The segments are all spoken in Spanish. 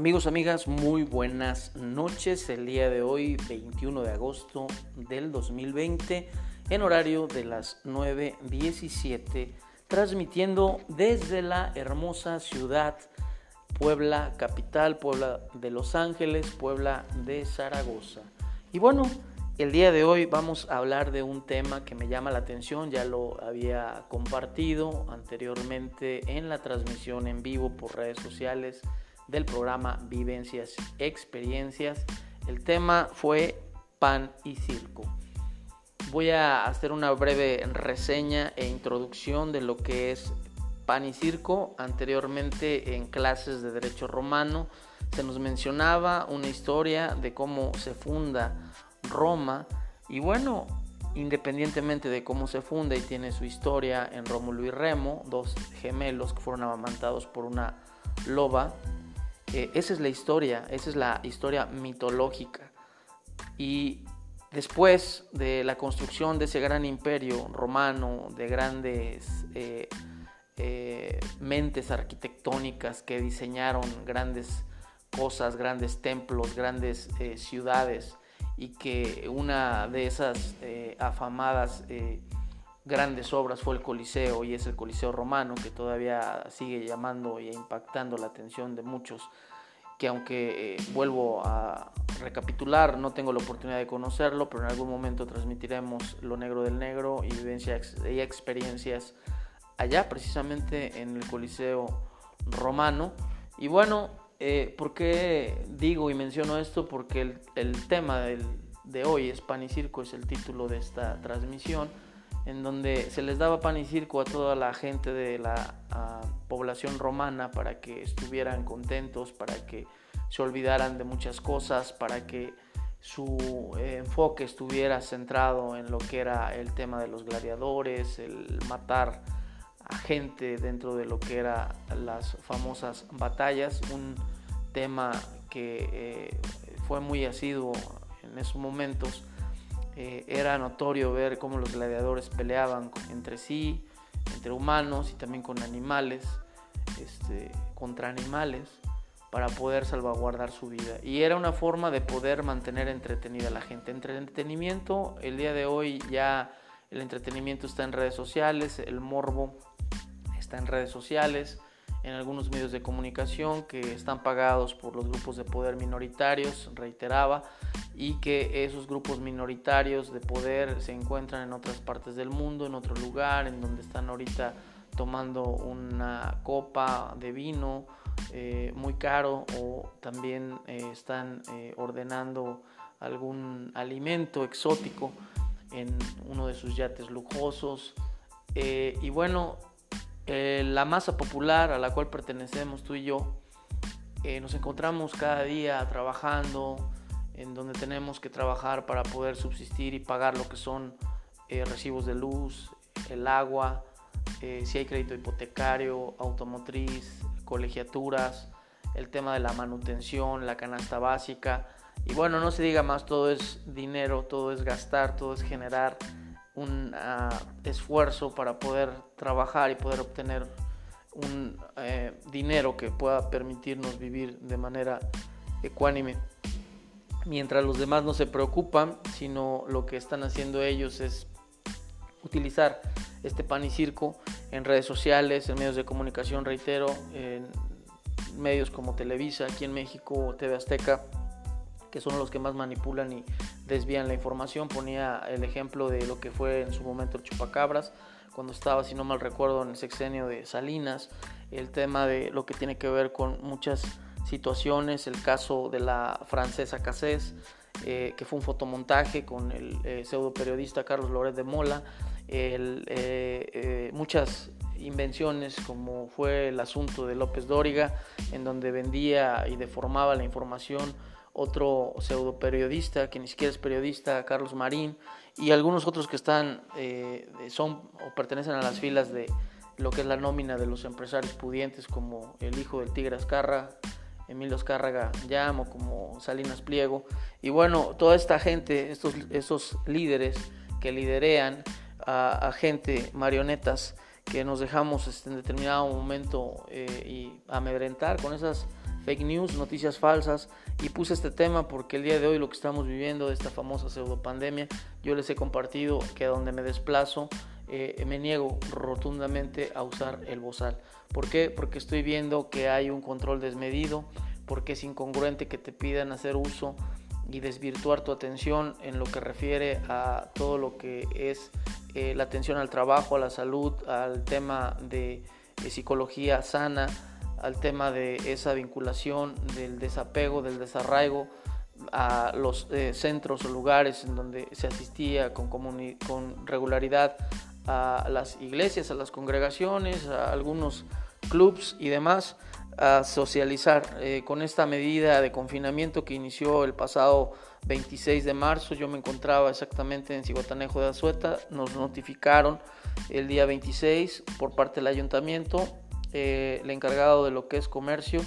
Amigos, amigas, muy buenas noches. El día de hoy, 21 de agosto del 2020, en horario de las 9.17, transmitiendo desde la hermosa ciudad Puebla capital, Puebla de Los Ángeles, Puebla de Zaragoza. Y bueno, el día de hoy vamos a hablar de un tema que me llama la atención, ya lo había compartido anteriormente en la transmisión en vivo por redes sociales del programa Vivencias Experiencias. El tema fue pan y circo. Voy a hacer una breve reseña e introducción de lo que es pan y circo. Anteriormente en clases de derecho romano se nos mencionaba una historia de cómo se funda Roma y bueno, independientemente de cómo se funda y tiene su historia en Rómulo y Remo, dos gemelos que fueron amamantados por una loba, eh, esa es la historia, esa es la historia mitológica. Y después de la construcción de ese gran imperio romano, de grandes eh, eh, mentes arquitectónicas que diseñaron grandes cosas, grandes templos, grandes ciudades, y que una de esas afamadas grandes obras fue el Coliseo y es el Coliseo romano que todavía sigue llamando y impactando la atención de muchos que aunque eh, vuelvo a recapitular, no tengo la oportunidad de conocerlo, pero en algún momento transmitiremos lo negro del negro y vivencias y experiencias allá, precisamente en el Coliseo romano. Y bueno, eh, ¿por qué digo y menciono esto? Porque el, el tema del, de hoy es Pan y Circo, es el título de esta transmisión en donde se les daba pan y circo a toda la gente de la población romana para que estuvieran contentos, para que se olvidaran de muchas cosas, para que su eh, enfoque estuviera centrado en lo que era el tema de los gladiadores, el matar a gente dentro de lo que eran las famosas batallas, un tema que eh, fue muy asiduo en esos momentos eh, era notorio ver cómo los gladiadores peleaban entre sí, entre humanos y también con animales, este, contra animales, para poder salvaguardar su vida. Y era una forma de poder mantener entretenida a la gente. Entretenimiento, el día de hoy ya el entretenimiento está en redes sociales, el morbo está en redes sociales, en algunos medios de comunicación que están pagados por los grupos de poder minoritarios, reiteraba, y que esos grupos minoritarios de poder se encuentran en otras partes del mundo, en otro lugar, en donde están ahorita tomando una copa de vino eh, muy caro o también eh, están eh, ordenando algún alimento exótico en uno de sus yates lujosos. y bueno, la masa popular a la cual pertenecemos tú y yo, nos encontramos cada día trabajando, en donde tenemos que trabajar para poder subsistir y pagar lo que son eh, recibos de luz, el agua, eh, si hay crédito hipotecario, automotriz, colegiaturas, el tema de la manutención, la canasta básica. Y bueno, no se diga más, todo es dinero, todo es gastar, todo es generar un ah, esfuerzo para poder trabajar y poder obtener un eh, dinero que pueda permitirnos vivir de manera ecuánime. Mientras los demás no se preocupan, sino lo que están haciendo ellos es utilizar este pan y circo en redes sociales, en medios de comunicación, reitero, en medios como Televisa, aquí en México, TV Azteca, que son los que más manipulan y desvían la información. Ponía el ejemplo de lo que fue en su momento el chupacabras, cuando estaba, si no mal recuerdo, en el sexenio de Salinas, el tema de lo que tiene que ver con muchas situaciones, el caso de la francesa Cassés, eh, que fue un fotomontaje con el eh, pseudo periodista Carlos Loret de Mola, eh, muchas invenciones como fue el asunto de López Dóriga, en donde vendía y deformaba la información otro pseudo periodista, que ni siquiera es periodista, Carlos Marín, y algunos otros que están, son o pertenecen a las filas de lo que es la nómina de los empresarios pudientes, como el hijo del Tigre Azcarra, Emilio Escárraga Llamo, como Salinas Pliego. Y bueno, toda esta gente, estos, esos líderes que liderean a, gente, marionetas, que nos dejamos este, en determinado momento eh, y amedrentar con esas fake news, noticias falsas y puse este tema porque el día de hoy lo que estamos viviendo de esta famosa pseudopandemia, yo les he compartido que donde me desplazo eh, me niego rotundamente a usar el bozal. ¿Por qué? Porque estoy viendo que hay un control desmedido, porque es incongruente que te pidan hacer uso y desvirtuar tu atención en lo que refiere a todo lo que es eh, la atención al trabajo, a la salud, al tema de, psicología sana, al tema de esa vinculación, del desapego, del desarraigo a los eh, centros o lugares en donde se asistía con, con regularidad a las iglesias, a las congregaciones, a algunos clubs y demás a socializar eh, con esta medida de confinamiento que inició el pasado 26 de marzo. Yo me encontraba exactamente en Ciguatanejo de Azueta. Nos notificaron el día 26 por parte del ayuntamiento, eh, el encargado de lo que es comercio,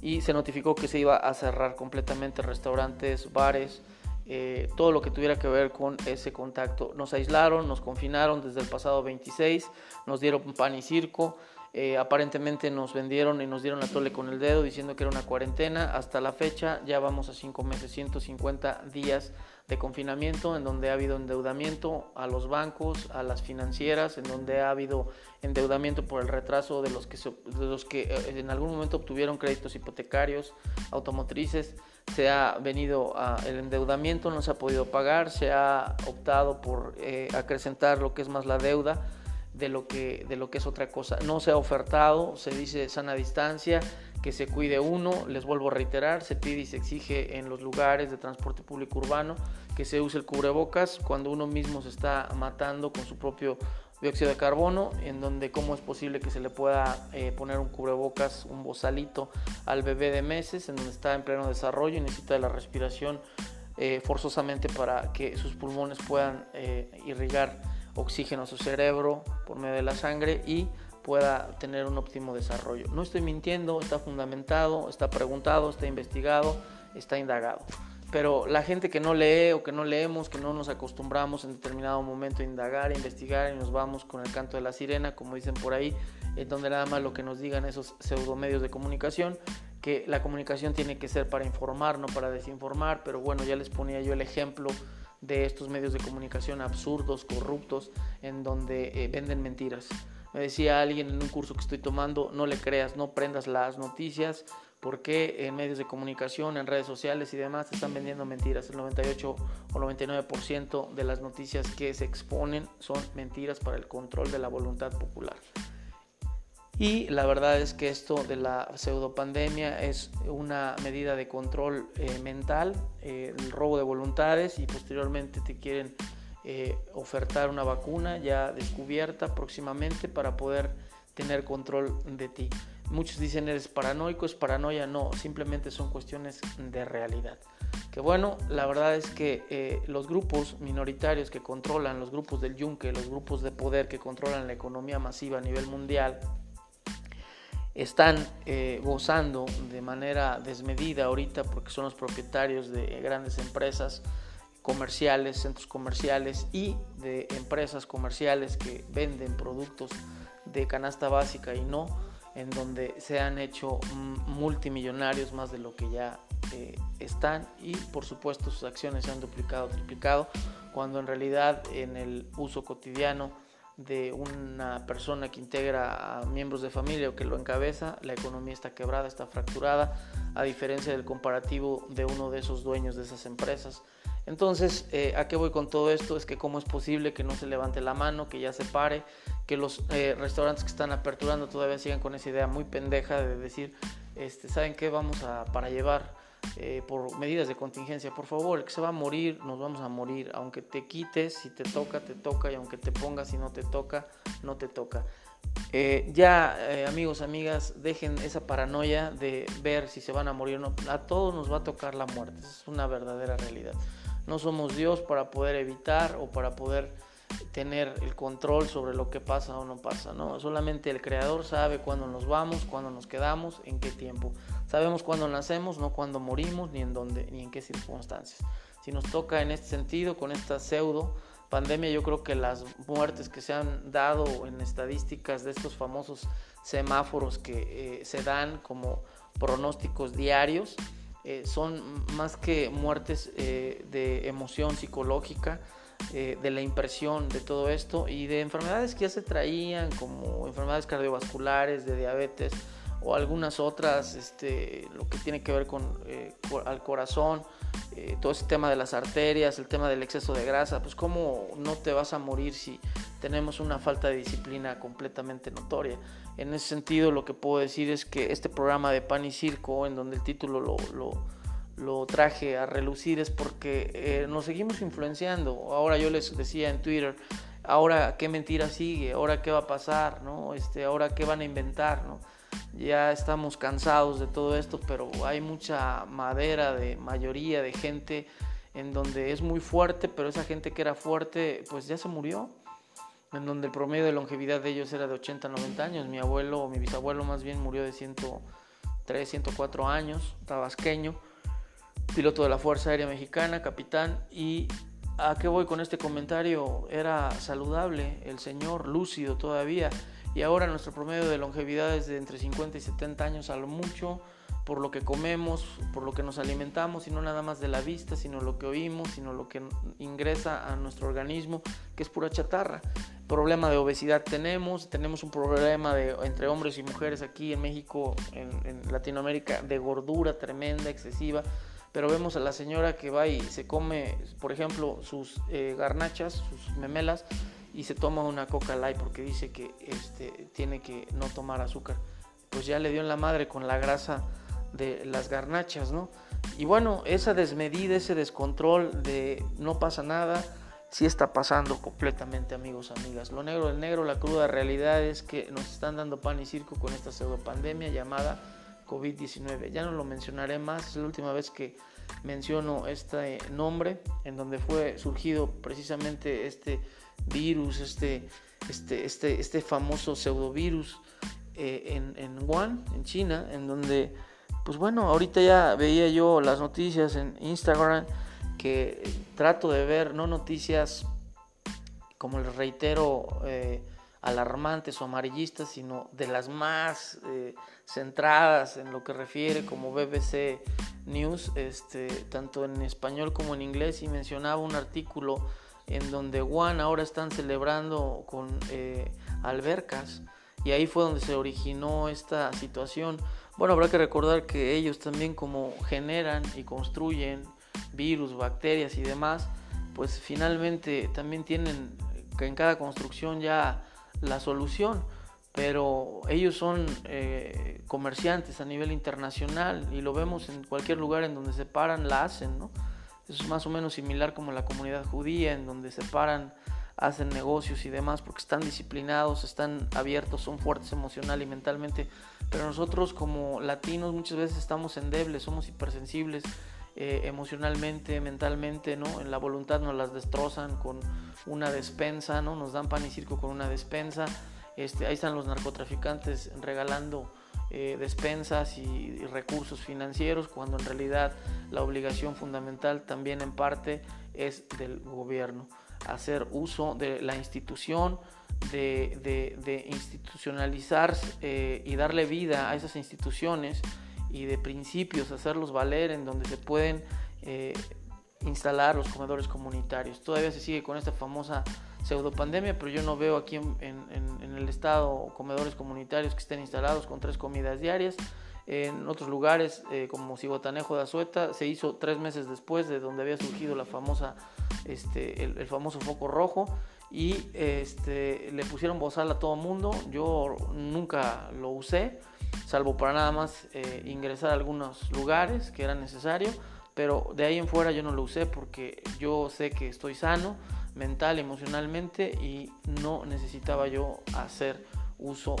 y se notificó que se iba a cerrar completamente restaurantes, bares, eh, todo lo que tuviera que ver con ese contacto. Nos aislaron, nos confinaron desde el pasado 26, nos dieron pan y circo. Eh, aparentemente nos vendieron y nos dieron la tole con el dedo diciendo que era una cuarentena. Hasta la fecha ya vamos a 5 meses, 150 días de confinamiento en donde ha habido endeudamiento a los bancos, a las financieras, en donde ha habido endeudamiento por el retraso de los que, de los que eh, en algún momento obtuvieron créditos hipotecarios, automotrices. Se ha venido a, el endeudamiento, no se ha podido pagar, se ha optado por eh, acrecentar lo que es más la deuda de lo que, de lo que es otra cosa. No se ha ofertado, se dice sana distancia, que se cuide uno, les vuelvo a reiterar, se pide y se exige en los lugares de transporte público urbano que se use el cubrebocas cuando uno mismo se está matando con su propio dióxido de carbono, en donde cómo es posible que se le pueda eh, poner un cubrebocas, un bozalito al bebé de meses, en donde está en pleno desarrollo y necesita de la respiración eh, forzosamente para que sus pulmones puedan eh, irrigar oxígeno a su cerebro por medio de la sangre y pueda tener un óptimo desarrollo. No estoy mintiendo, está fundamentado, está preguntado, está investigado, está indagado. Pero la gente que no lee o que no leemos, que no nos acostumbramos en determinado momento a indagar, a investigar y nos vamos con el canto de la sirena, como dicen por ahí, en donde nada más lo que nos digan esos pseudomedios de comunicación, que la comunicación tiene que ser para informar, no para desinformar, pero bueno, ya les ponía yo el ejemplo de estos medios de comunicación absurdos, corruptos, en donde eh, venden mentiras. Me decía alguien en un curso que estoy tomando, no le creas, no prendas las noticias, porque en medios de comunicación, en redes sociales y demás, están vendiendo mentiras. El 98 o 99% de las noticias que se exponen son mentiras para el control de la voluntad popular. Y la verdad es que esto de la pseudopandemia es una medida de control eh, mental, eh, el robo de voluntades y posteriormente te quieren eh, ofertar una vacuna ya descubierta próximamente para poder tener control de ti. Muchos dicen eres paranoico, es paranoia, no, simplemente son cuestiones de realidad. Que bueno, la verdad es que los grupos minoritarios que controlan, los grupos del yunque, los grupos de poder que controlan la economía masiva a nivel mundial, están eh, gozando de manera desmedida ahorita porque son los propietarios de grandes empresas comerciales, centros comerciales y de empresas comerciales que venden productos de canasta básica y no, en donde se han hecho multimillonarios más de lo que ya eh, están y por supuesto sus acciones se han duplicado, triplicado, cuando en realidad en el uso cotidiano de una persona que integra a miembros de familia o que lo encabeza, la economía está quebrada, está fracturada, a diferencia del comparativo de uno de esos dueños de esas empresas. Entonces, eh, ¿a qué voy con todo esto? Es que cómo es posible que no se levante la mano, que ya se pare, que los eh, restaurantes que están aperturando todavía sigan con esa idea muy pendeja de decir, este, ¿saben qué? Vamos a, para llevar eh, por medidas de contingencia. Por favor, el que se va a morir, nos vamos a morir. Aunque te quites, si te toca, te toca. Y aunque te pongas, si no te toca, no te toca. Eh, ya, amigos, amigas, dejen esa paranoia de ver si se van a morir o no. A todos nos va a tocar la muerte. Es una verdadera realidad. No somos Dios para poder evitar o para poder tener el control sobre lo que pasa o no pasa, ¿no? Solamente el creador sabe cuándo nos vamos, cuándo nos quedamos, en qué tiempo. Sabemos cuándo nacemos, no cuándo morimos, ni en dónde, ni en qué circunstancias. Si nos toca en este sentido, con esta pseudo pandemia, yo creo que las muertes que se han dado en estadísticas de estos famosos semáforos que eh, se dan como pronósticos diarios. Eh, son más que muertes eh, de emoción psicológica, eh, de la impresión de todo esto y de enfermedades que ya se traían como enfermedades cardiovasculares, de diabetes o algunas otras, este, lo que tiene que ver con al corazón, todo ese tema de las arterias, el tema del exceso de grasa, pues cómo no te vas a morir si tenemos una falta de disciplina completamente notoria. En ese sentido, lo que puedo decir es que este programa de Pan y Circo, en donde el título lo, lo, traje a relucir, es porque eh, nos seguimos influenciando. Ahora yo les decía en Twitter, ahora qué mentira sigue, ahora qué va a pasar, ¿no? Este, ahora qué van a inventar, ¿no? Ya estamos cansados de todo esto, pero hay mucha madera de mayoría de gente en donde es muy fuerte, pero esa gente que era fuerte, pues ya se murió en donde el promedio de longevidad de ellos era de 80 a 90 años. Mi abuelo, o mi bisabuelo más bien, murió de 103, 104 años, tabasqueño, piloto de la Fuerza Aérea Mexicana, capitán. ¿Y a qué voy con este comentario? Era saludable, el señor, lúcido todavía. Y ahora nuestro promedio de longevidad es de entre 50 y 70 años a lo mucho por lo que comemos, por lo que nos alimentamos, y no nada más de la vista, sino lo que oímos, sino lo que ingresa a nuestro organismo, que es pura chatarra. Problema de obesidad tenemos, tenemos un problema de, entre hombres y mujeres aquí en México, en, Latinoamérica, de gordura tremenda, excesiva, pero vemos a la señora que va y se come, por ejemplo, sus eh, garnachas, sus memelas, y se toma una Coca Light porque dice que este, tiene que no tomar azúcar. Pues ya le dio en la madre con la grasa de las garnachas, ¿no? Y bueno, esa desmedida, ese descontrol de no pasa nada, sí está pasando completamente, amigos, amigas. Lo negro del negro, la cruda realidad es que nos están dando pan y circo con esta pseudopandemia llamada COVID-19. Ya no lo mencionaré más, es la última vez que menciono este nombre, en donde fue surgido precisamente este virus, este, este, este, este famoso pseudovirus eh, en, en Wuhan, en China, en donde pues bueno, ahorita ya veía yo las noticias en Instagram que trato de ver no noticias, como les reitero, eh, alarmantes o amarillistas, sino de las más eh, centradas en lo que refiere como BBC News, este, tanto en español como en inglés, y mencionaba un artículo en donde Juan ahora están celebrando con eh, albercas, y ahí fue donde se originó esta situación. Bueno, habrá que recordar que ellos también como generan y construyen virus, bacterias y demás, pues finalmente también tienen en cada construcción ya la solución, pero ellos son eh, comerciantes a nivel internacional y lo vemos en cualquier lugar en donde se paran, la hacen, ¿no? Es más o menos similar como la comunidad judía, en donde se paran hacen negocios y demás porque están disciplinados, están abiertos, son fuertes emocional y mentalmente. Pero nosotros como latinos muchas veces estamos endebles, somos hipersensibles eh, emocionalmente, mentalmente, ¿no? En la voluntad nos las destrozan con una despensa, ¿no? Nos dan pan y circo con una despensa. Este, ahí están los narcotraficantes regalando eh, despensas y, recursos financieros cuando en realidad la obligación fundamental también en parte es del gobierno hacer uso de la institución, de, institucionalizar eh, y darle vida a esas instituciones y de principios, hacerlos valer en donde se pueden eh, instalar los comedores comunitarios. Todavía se sigue con esta famosa pseudopandemia, pero yo no veo aquí en, el estado comedores comunitarios que estén instalados con tres comidas diarias. En otros lugares, eh, como Cibotanejo de Azueta, se hizo tres meses después de donde había surgido la famosa este, el, famoso foco rojo y este, le pusieron bozal a todo mundo. Yo nunca lo usé, salvo para nada más eh, ingresar a algunos lugares que era necesario, pero de ahí en fuera yo no lo usé porque yo sé que estoy sano mental, emocionalmente y no necesitaba yo hacer uso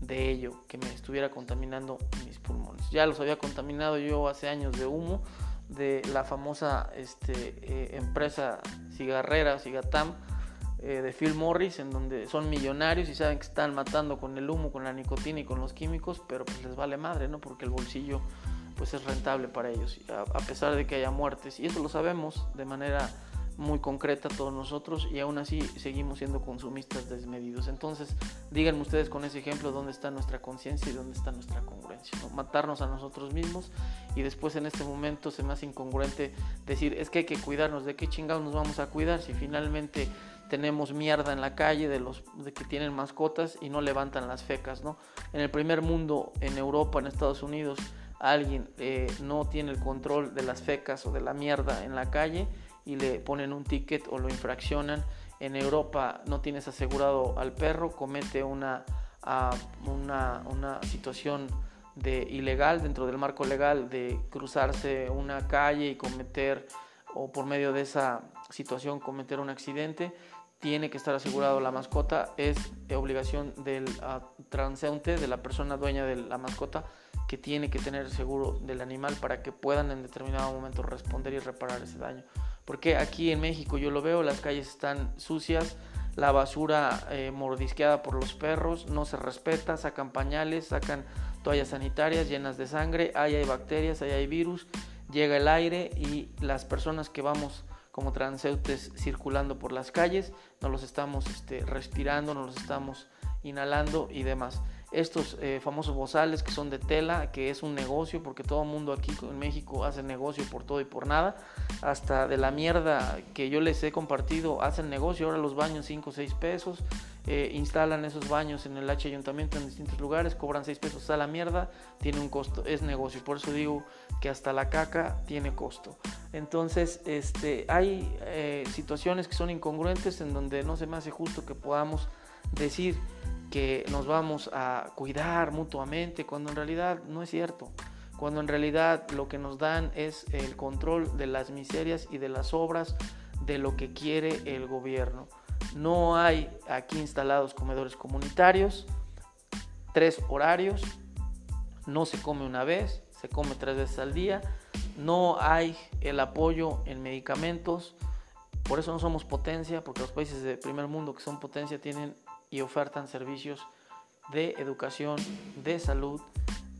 de ello, que me estuviera contaminando mis pulmones. Ya los había contaminado yo hace años de humo, de la famosa este, eh, empresa cigarrera, Cigatam, eh, de Phil Morris, en donde son millonarios y saben que están matando con el humo, con la nicotina y con los químicos, pero pues les vale madre, ¿no? Porque el bolsillo pues es rentable para ellos, a, pesar de que haya muertes. Y eso lo sabemos de manera muy concreta todos nosotros y aún así seguimos siendo consumistas desmedidos. Entonces, díganme ustedes con ese ejemplo dónde está nuestra conciencia y dónde está nuestra congruencia. Matarnos a nosotros mismos y después en este momento se me hace incongruente decir es que hay que cuidarnos, ¿de qué chingados nos vamos a cuidar si finalmente tenemos mierda en la calle de los de que tienen mascotas y no levantan las fecas, ¿no? En el primer mundo, en Europa, en Estados Unidos, alguien eh, no tiene el control de las fecas o de la mierda en la calle y le ponen un ticket o lo infraccionan. En Europa no tienes asegurado al perro, comete una, una, una situación de ilegal dentro del marco legal de cruzarse una calle y cometer o por medio de esa situación cometer un accidente tiene que estar asegurado la mascota es obligación del uh, transeúnte de la persona dueña de la mascota que tiene que tener seguro del animal para que puedan en determinado momento responder y reparar ese daño. Porque aquí en México yo lo veo, las calles están sucias, la basura eh, mordisqueada por los perros, no se respeta, sacan pañales, sacan toallas sanitarias llenas de sangre, ahí hay bacterias, ahí hay virus, llega el aire y las personas que vamos como transeúntes circulando por las calles, no los estamos este, respirando, no los estamos inhalando y demás. Estos eh, famosos bozales que son de tela, que es un negocio, porque todo el mundo aquí en México hace negocio por todo y por nada, hasta de la mierda que yo les he compartido, hacen negocio, ahora los baños 5 o 6 pesos, eh, instalan esos baños en el H ayuntamiento en distintos lugares, cobran 6 pesos a la mierda, tiene un costo, es negocio, por eso digo que hasta la caca tiene costo. Entonces, este, hay eh, situaciones que son incongruentes en donde no se me hace justo que podamos decir que nos vamos a cuidar mutuamente, cuando en realidad no es cierto, cuando en realidad lo que nos dan es el control de las miserias y de las obras de lo que quiere el gobierno. No hay aquí instalados comedores comunitarios, tres horarios, no se come una vez, se come tres veces al día, no hay el apoyo en medicamentos, por eso no somos potencia, porque los países de primer mundo que son potencia tienen y ofertan servicios de educación, de salud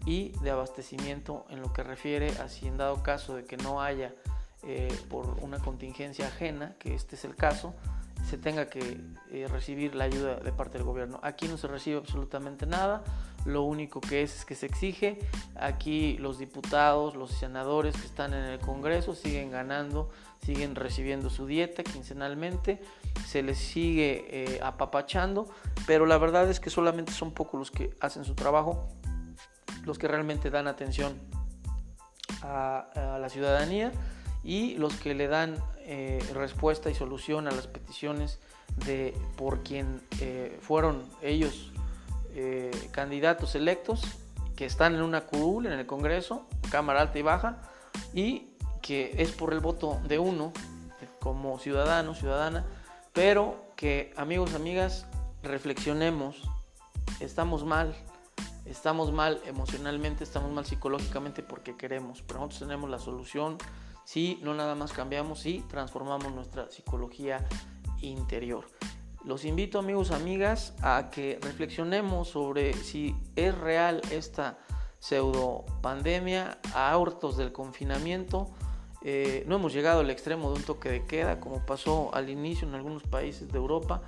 y de abastecimiento en lo que refiere a si en dado caso de que no haya eh, por una contingencia ajena, que este es el caso, se tenga que eh, recibir la ayuda de parte del gobierno. Aquí no se recibe absolutamente nada, lo único que es, es que se exige, aquí los diputados, los senadores que están en el Congreso siguen ganando, siguen recibiendo su dieta quincenalmente, se les sigue eh, apapachando, pero la verdad es que solamente son pocos los que hacen su trabajo, los que realmente dan atención a, la ciudadanía y los que le dan eh, respuesta y solución a las peticiones de por quien eh, fueron ellos candidatos electos que están en una curul en el Congreso, Cámara Alta y Baja, y que es por el voto de uno como ciudadano, ciudadana, pero que amigos, amigas, reflexionemos, estamos mal, estamos mal emocionalmente, estamos mal psicológicamente porque queremos, pero nosotros tenemos la solución si no nada más cambiamos, si transformamos nuestra psicología interior. Los invito amigos, amigas, a que reflexionemos sobre si es real esta pseudo pandemia, a hurtos del confinamiento, eh, no hemos llegado al extremo de un toque de queda, como pasó al inicio en algunos países de Europa,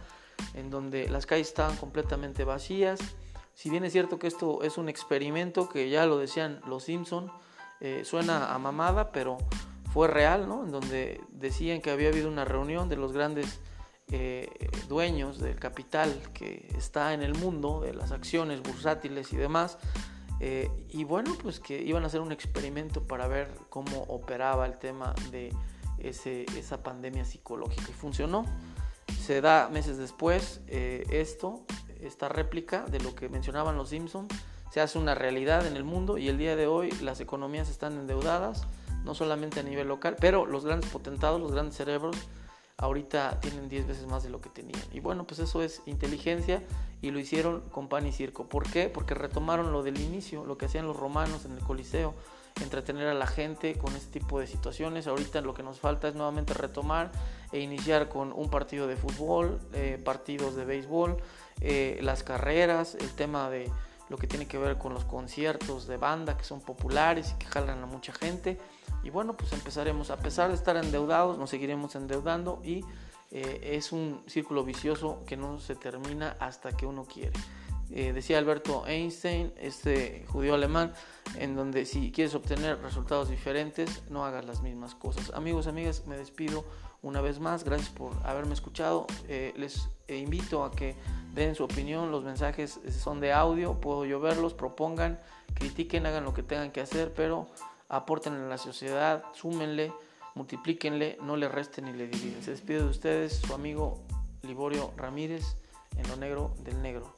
en donde las calles estaban completamente vacías. Si bien es cierto que esto es un experimento, que ya lo decían los Simpson, eh, suena a mamada, pero fue real, ¿no? En donde decían que había habido una reunión de los grandes eh, dueños del capital que está en el mundo, de las acciones bursátiles y demás, eh, y bueno, pues que iban a hacer un experimento para ver cómo operaba el tema de ese, esa pandemia psicológica. Y funcionó. Se da meses después eh, esto, esta réplica de lo que mencionaban los Simpsons, se hace una realidad en el mundo y el día de hoy las economías están endeudadas, no solamente a nivel local, pero los grandes potentados, los grandes cerebros, ahorita tienen 10 veces más de lo que tenían. Y bueno, pues eso es inteligencia y lo hicieron con pan y circo. ¿Por qué? Porque retomaron lo del inicio, lo que hacían los romanos en el Coliseo, entretener a la gente con este tipo de situaciones. Ahorita lo que nos falta es nuevamente retomar e iniciar con un partido de fútbol, eh, partidos de béisbol, eh, las carreras, el tema de lo que tiene que ver con los conciertos de banda que son populares y que jalan a mucha gente. Y bueno, pues empezaremos, a pesar de estar endeudados, nos seguiremos endeudando y eh, es un círculo vicioso que no se termina hasta que uno quiere. Eh, decía Alberto Einstein, este judío alemán, en donde si quieres obtener resultados diferentes, no hagas las mismas cosas. Amigos, amigas, me despido una vez más. Gracias por haberme escuchado. Eh, les invito a que den su opinión. Los mensajes son de audio, puedo yo verlos, propongan, critiquen, hagan lo que tengan que hacer, pero aporten a la sociedad, súmenle, multiplíquenle, no le resten ni le dividen. Se despide de ustedes su amigo Liborio Ramírez en lo negro del negro.